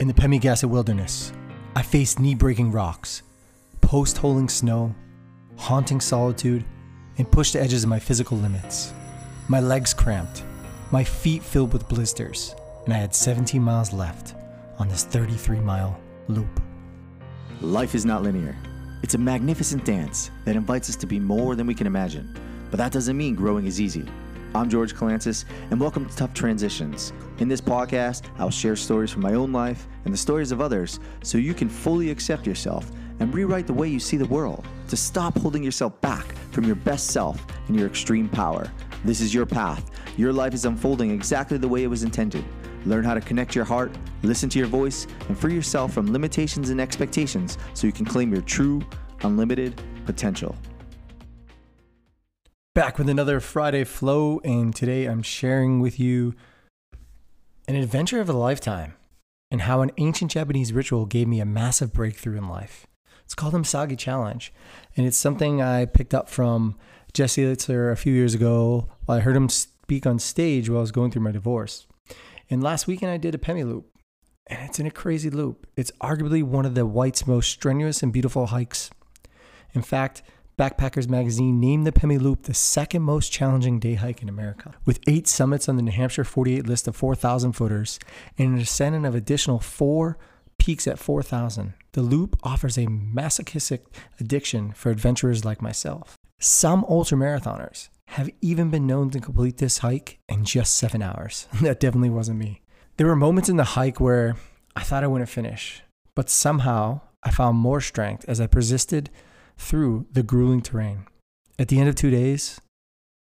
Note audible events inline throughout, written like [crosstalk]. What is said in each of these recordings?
In the Pemigewasset wilderness, I faced knee breaking rocks, post holing snow, haunting solitude, and pushed the edges of my physical limits. My legs cramped, my feet filled with blisters, and I had 17 miles left on this 33 mile loop. Life is not linear. It's a magnificent dance that invites us to be more than we can imagine. But that doesn't mean growing is easy. I'm George Kalantzis, and welcome to Tough Transitions. In this podcast, I'll share stories from my own life and the stories of others so you can fully accept yourself and rewrite the way you see the world. To stop holding yourself back from your best self and your extreme power. This is your path. Your life is unfolding exactly the way it was intended. Learn how to connect your heart, listen to your voice, and free yourself from limitations and expectations so you can claim your true, unlimited potential. Back with another Friday Flow, and today I'm sharing with you an adventure of a lifetime and how an ancient Japanese ritual gave me a massive breakthrough in life. It's called the Misogi Challenge, and it's something I picked up from Jesse Itzler a few years ago I heard him speak on stage while I was going through my divorce. And last weekend I did a Pemi loop, and it's in a crazy loop. It's arguably one of the white's most strenuous and beautiful hikes. In fact, Backpackers Magazine named the Pemi Loop the second most challenging day hike in America. With eight summits on the New Hampshire 48 list of 4,000 footers and an ascent of additional four peaks at 4,000, the loop offers a masochistic addiction for adventurers like myself. Some ultramarathoners have even been known to complete this hike in just seven hours. [laughs] that definitely wasn't me. There were moments in the hike where I thought I wouldn't finish, but somehow I found more strength as I persisted through the grueling terrain. At the end of two days,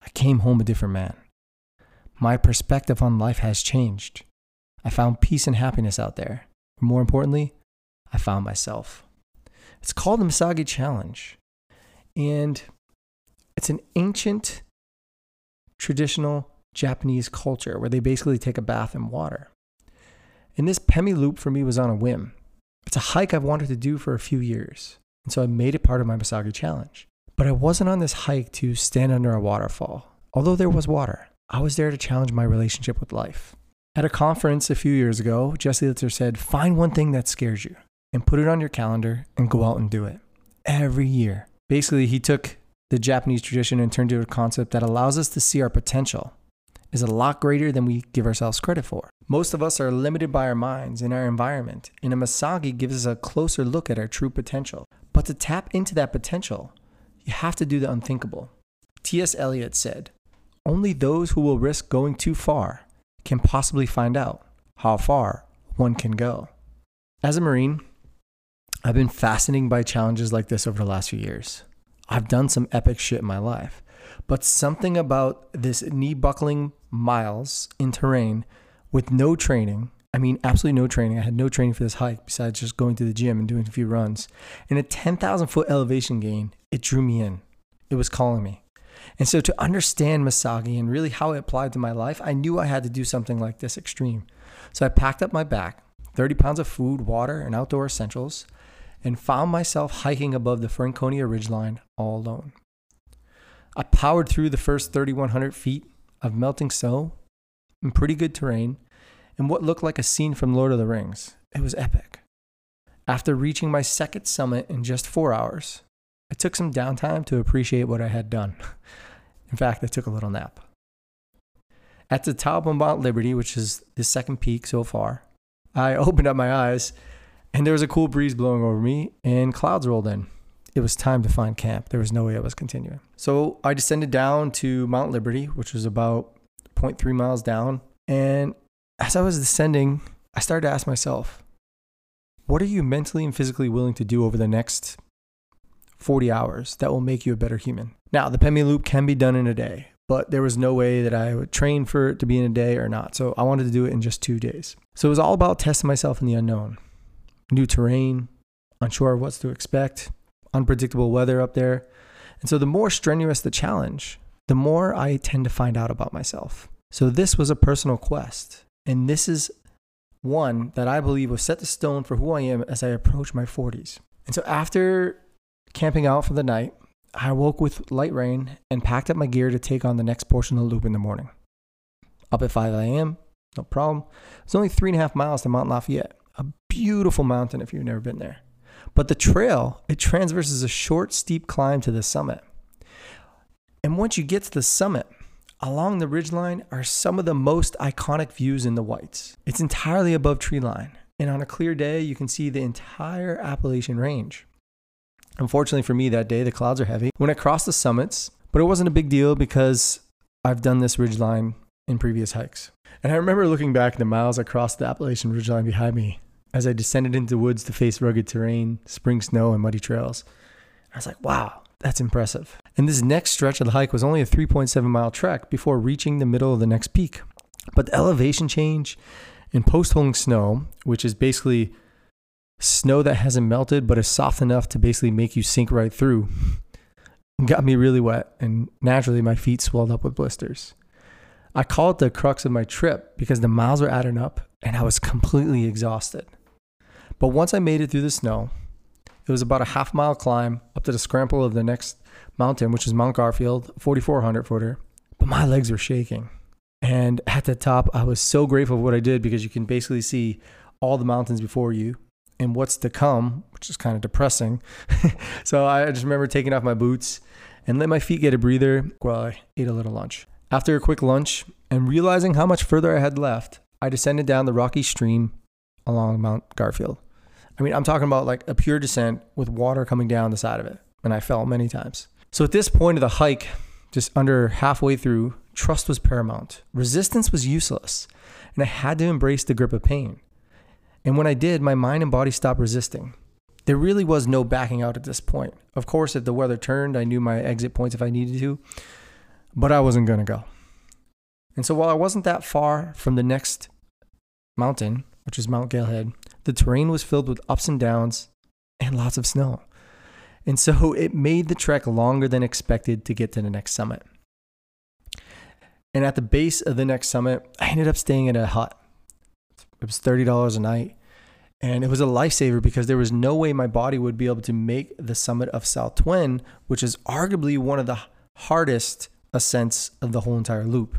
I came home a different man. My perspective on life has changed. I found peace and happiness out there. more importantly, I found myself. It's called the Misogi Challenge. And it's an ancient, traditional Japanese culture where they basically take a bath in water. And this Pemi Loop for me was on a whim. It's a hike I've wanted to do for a few years. And so I made it part of my Misogi challenge. But I wasn't on this hike to stand under a waterfall. Although there was water, I was there to challenge my relationship with life. At a conference a few years ago, Jesse Itzler said, Find one thing that scares you and put it on your calendar and go out and do it every year. Basically, he took the Japanese tradition and turned it into a concept that allows us to see our potential is a lot greater than we give ourselves credit for. Most of us are limited by our minds and our environment, and a Misogi gives us a closer look at our true potential. But to tap into that potential, you have to do the unthinkable. T.S. Eliot said, Only those who will risk going too far can possibly find out how far one can go. As a Marine, I've been fascinated by challenges like this over the last few years. I've done some epic shit in my life, but something about this knee buckling miles in terrain with no training I mean, absolutely no training. I had no training for this hike besides just going to the gym and doing a few runs. And a 10,000 foot elevation gain, it drew me in. It was calling me. And so to understand Misogi and really how it applied to my life, I knew I had to do something like this extreme. So I packed up my back, 30 pounds of food, water, and outdoor essentials, and found myself hiking above the Franconia Ridgeline all alone. I powered through the first 3,100 feet of melting snow in pretty good terrain in what looked like a scene from Lord of the Rings. It was epic. After reaching my second summit in just four hours, I took some downtime to appreciate what I had done. [laughs] In fact, I took a little nap. At the top of Mount Liberty, which is the second peak so far, I [laughs] opened up my eyes and there was a cool breeze blowing over me and clouds rolled in. It was time to find camp. There was no way I was continuing. So I descended down to Mount Liberty, which was about 0.3 miles down. And as I was descending, I started to ask myself, what are you mentally and physically willing to do over the next 40 hours that will make you a better human? Now, the Pemi Loop can be done in a day, but there was no way that I would train for it to be in a day or not. So I wanted to do it in just two days. So it was all about testing myself in the unknown new terrain, unsure of what to expect, unpredictable weather up there. And so the more strenuous the challenge, the more I tend to find out about myself. So this was a personal quest. And this is one that I believe was set the stone for who I am as I approach my 40s. And so after camping out for the night, I woke with light rain and packed up my gear to take on the next portion of the loop in the morning. Up at 5 a.m., no problem. It's only three and a half miles to Mount Lafayette, a beautiful mountain if you've never been there. But the trail, it transverses a short, steep climb to the summit. And once you get to the summit, along the ridgeline are some of the most iconic views in the Whites. It's entirely above tree line, and on a clear day, you can see the entire Appalachian Range. Unfortunately for me that day, the clouds are heavy. When I crossed the summits, but it wasn't a big deal because I've done this ridgeline in previous hikes. And I remember looking back the miles I crossed the Appalachian ridgeline behind me as I descended into the woods to face rugged terrain, spring snow, and muddy trails. I was like, wow, that's impressive. And this next stretch of the hike was only a 3.7 mile trek before reaching the middle of the next peak. But the elevation change and post holing snow, which is basically snow that hasn't melted but is soft enough to basically make you sink right through, got me really wet. And naturally, my feet swelled up with blisters. I call it the crux of my trip because the miles were adding up and I was completely exhausted. But once I made it through the snow, it was about a half mile climb up to the scramble of the next mountain, which is Mount Garfield, 4,400 footer. But my legs were shaking. And at the top, I was so grateful for what I did because you can basically see all the mountains before you and what's to come, which is kind of depressing. [laughs] so I just remember taking off my boots and let my feet get a breather while I ate a little lunch. After a quick lunch and realizing how much further I had left, I descended down the rocky stream along Mount Garfield. I mean, I'm talking about like a pure descent with water coming down the side of it. And I fell many times. So at this point of the hike, just under halfway through, trust was paramount. Resistance was useless. And I had to embrace the grip of pain. And when I did, my mind and body stopped resisting. There really was no backing out at this point. Of course, if the weather turned, I knew my exit points if I needed to, but I wasn't going to go. And so while I wasn't that far from the next mountain, which is Mount Galehead, the terrain was filled with ups and downs and lots of snow. And so [laughs] it made the trek longer than expected to get to the next summit. And at the base of the next summit, I ended up staying in a hut. It was $30 a night. And it was a lifesaver because there was no way my body would be able to make the summit of South Twin, which is arguably one of the hardest ascents of the whole entire loop.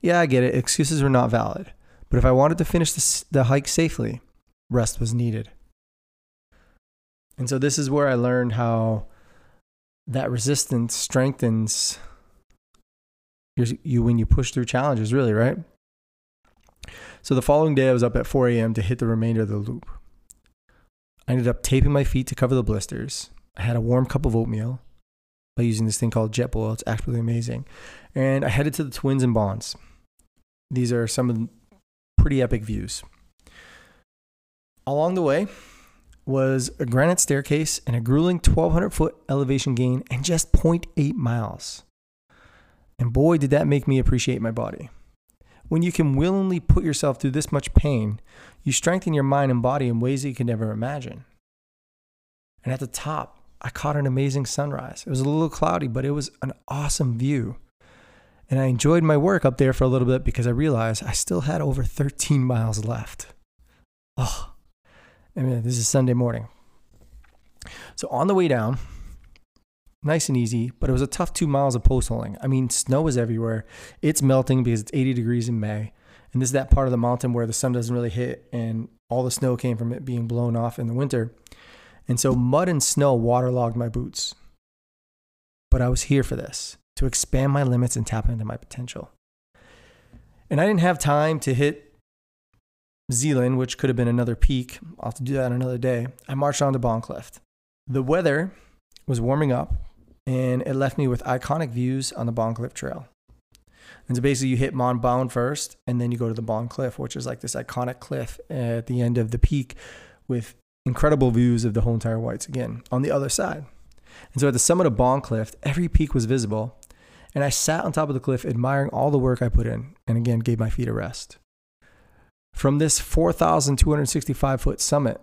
Yeah, I get it. Excuses were not valid. But if I wanted to finish the, the hike safely, rest was needed. And so this is where I learned how that resistance strengthens you when you push through challenges, really, right? So the following day, I was up at 4 a.m. to hit the remainder of the loop. I ended up taping my feet to cover the blisters. I had a warm cup of oatmeal by using this thing called JetBoil. It's actually amazing. And I headed to the Twins and Bonds. These are some of pretty epic views. Along the way was a granite staircase and a grueling 1,200 foot elevation gain and just 0.8 miles. And boy, did that make me appreciate my body. When you can willingly put yourself through this much pain, you strengthen your mind and body in ways that you can never imagine. And at the top, I caught an amazing sunrise. It was a little cloudy, but it was an awesome view. And I enjoyed my work up there for a little bit because I realized I still had over 13 miles left. Oh, I mean, this is Sunday morning. So on the way down, nice and easy, but it was a tough two miles of post holing. I mean, snow is everywhere. It's melting because it's 80 degrees in May. And this is that part of the mountain where the sun doesn't really hit and all the snow came from it being blown off in the winter. And so mud and snow waterlogged my boots. But I was here for this to expand my limits and tap into my potential. And I didn't have time to hit Zealand, which could have been another peak. I'll have to do that another day. I marched on to Bondcliff. The weather was warming up and it left me with iconic views on the Bondcliff Trail. And so basically, you hit Mount Bond first, and then you go to the Bond which is like this iconic cliff at the end of the peak with incredible views of the whole entire Whites again on the other side. And so at the summit of Bond every peak was visible, and I sat on top of the cliff admiring all the work I put in, and again gave my feet a rest. From this 4,265 foot summit,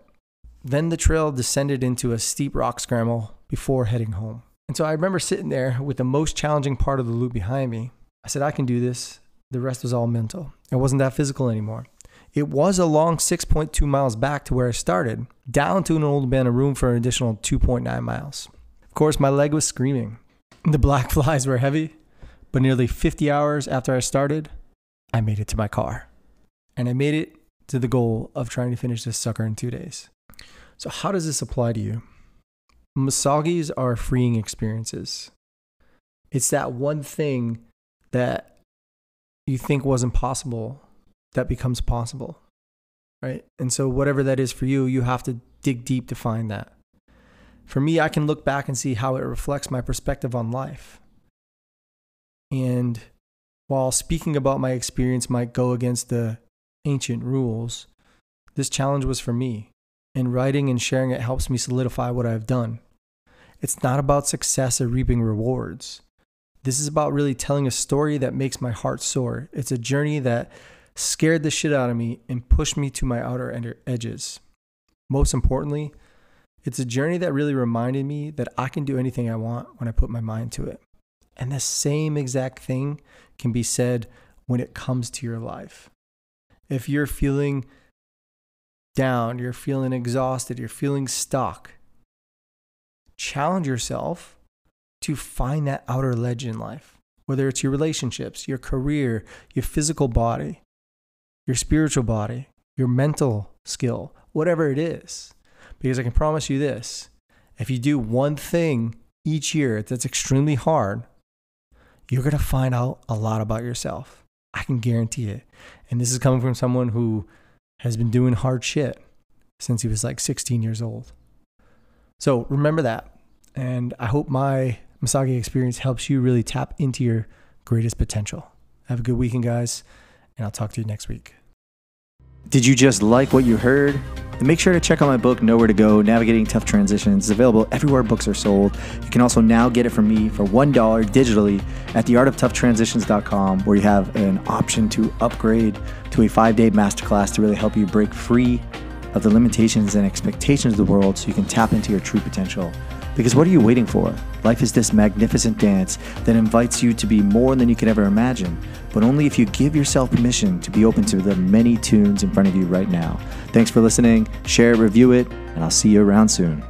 then the trail descended into a steep rock scramble before heading home. And so I remember sitting there with the most challenging part of the loop behind me. I said, I can do this. The rest was all mental. It wasn't that physical anymore. It was a long 6.2 miles back to where I started, down to an old abandoned room for an additional 2.9 miles. Of course, my leg was screaming. The black [laughs] flies were heavy, but nearly 50 hours after I started, I made it to my car. And I made it to the goal of trying to finish this sucker in two days. So, how does this apply to you? Misogis are freeing experiences. It's that one thing that you think wasn't possible that becomes possible, right? And so, whatever that is for you, you have to dig deep to find that. For me, I can look back and see how it reflects my perspective on life. And while speaking about my experience might go against the ancient rules, this challenge was for me. And writing and sharing it helps me solidify what I've done. It's not about success or reaping rewards. This is about really telling a story that makes my heart soar. It's a journey that scared the shit out of me and pushed me to my outer edges. Most importantly, it's a journey that really reminded me that I can do anything I want when I put my mind to it. And the same exact thing can be said when it comes to your life. If you're feeling down, you're feeling exhausted, you're feeling stuck, challenge yourself to find that outer ledge in life, whether it's your relationships, your career, your physical body, your spiritual body, your mental skill, whatever it is. Because I can promise you this if you do one thing each year that's extremely hard, you're going to find out a lot about yourself. I can guarantee it. And this is coming from someone who has been doing hard shit since he was like 16 years old. So remember that. And I hope my Misogi experience helps you really tap into your greatest potential. Have a good weekend, guys, and I'll talk to you next week. Did you just like what you heard? Then make sure to check out my book, Nowhere to Go Navigating Tough Transitions. It's available everywhere books are sold. You can also now get it from me for $1 digitally at theartoftoughTransitions.com, where you have an option to upgrade to a five day masterclass to really help you break free of the limitations and expectations of the world so you can tap into your true potential. Because what are you waiting for? Life is this magnificent dance that invites you to be more than you could ever imagine, but only if you give yourself permission to be open to the many tunes in front of you right now. Thanks for listening. Share review it, and I'll see you around soon.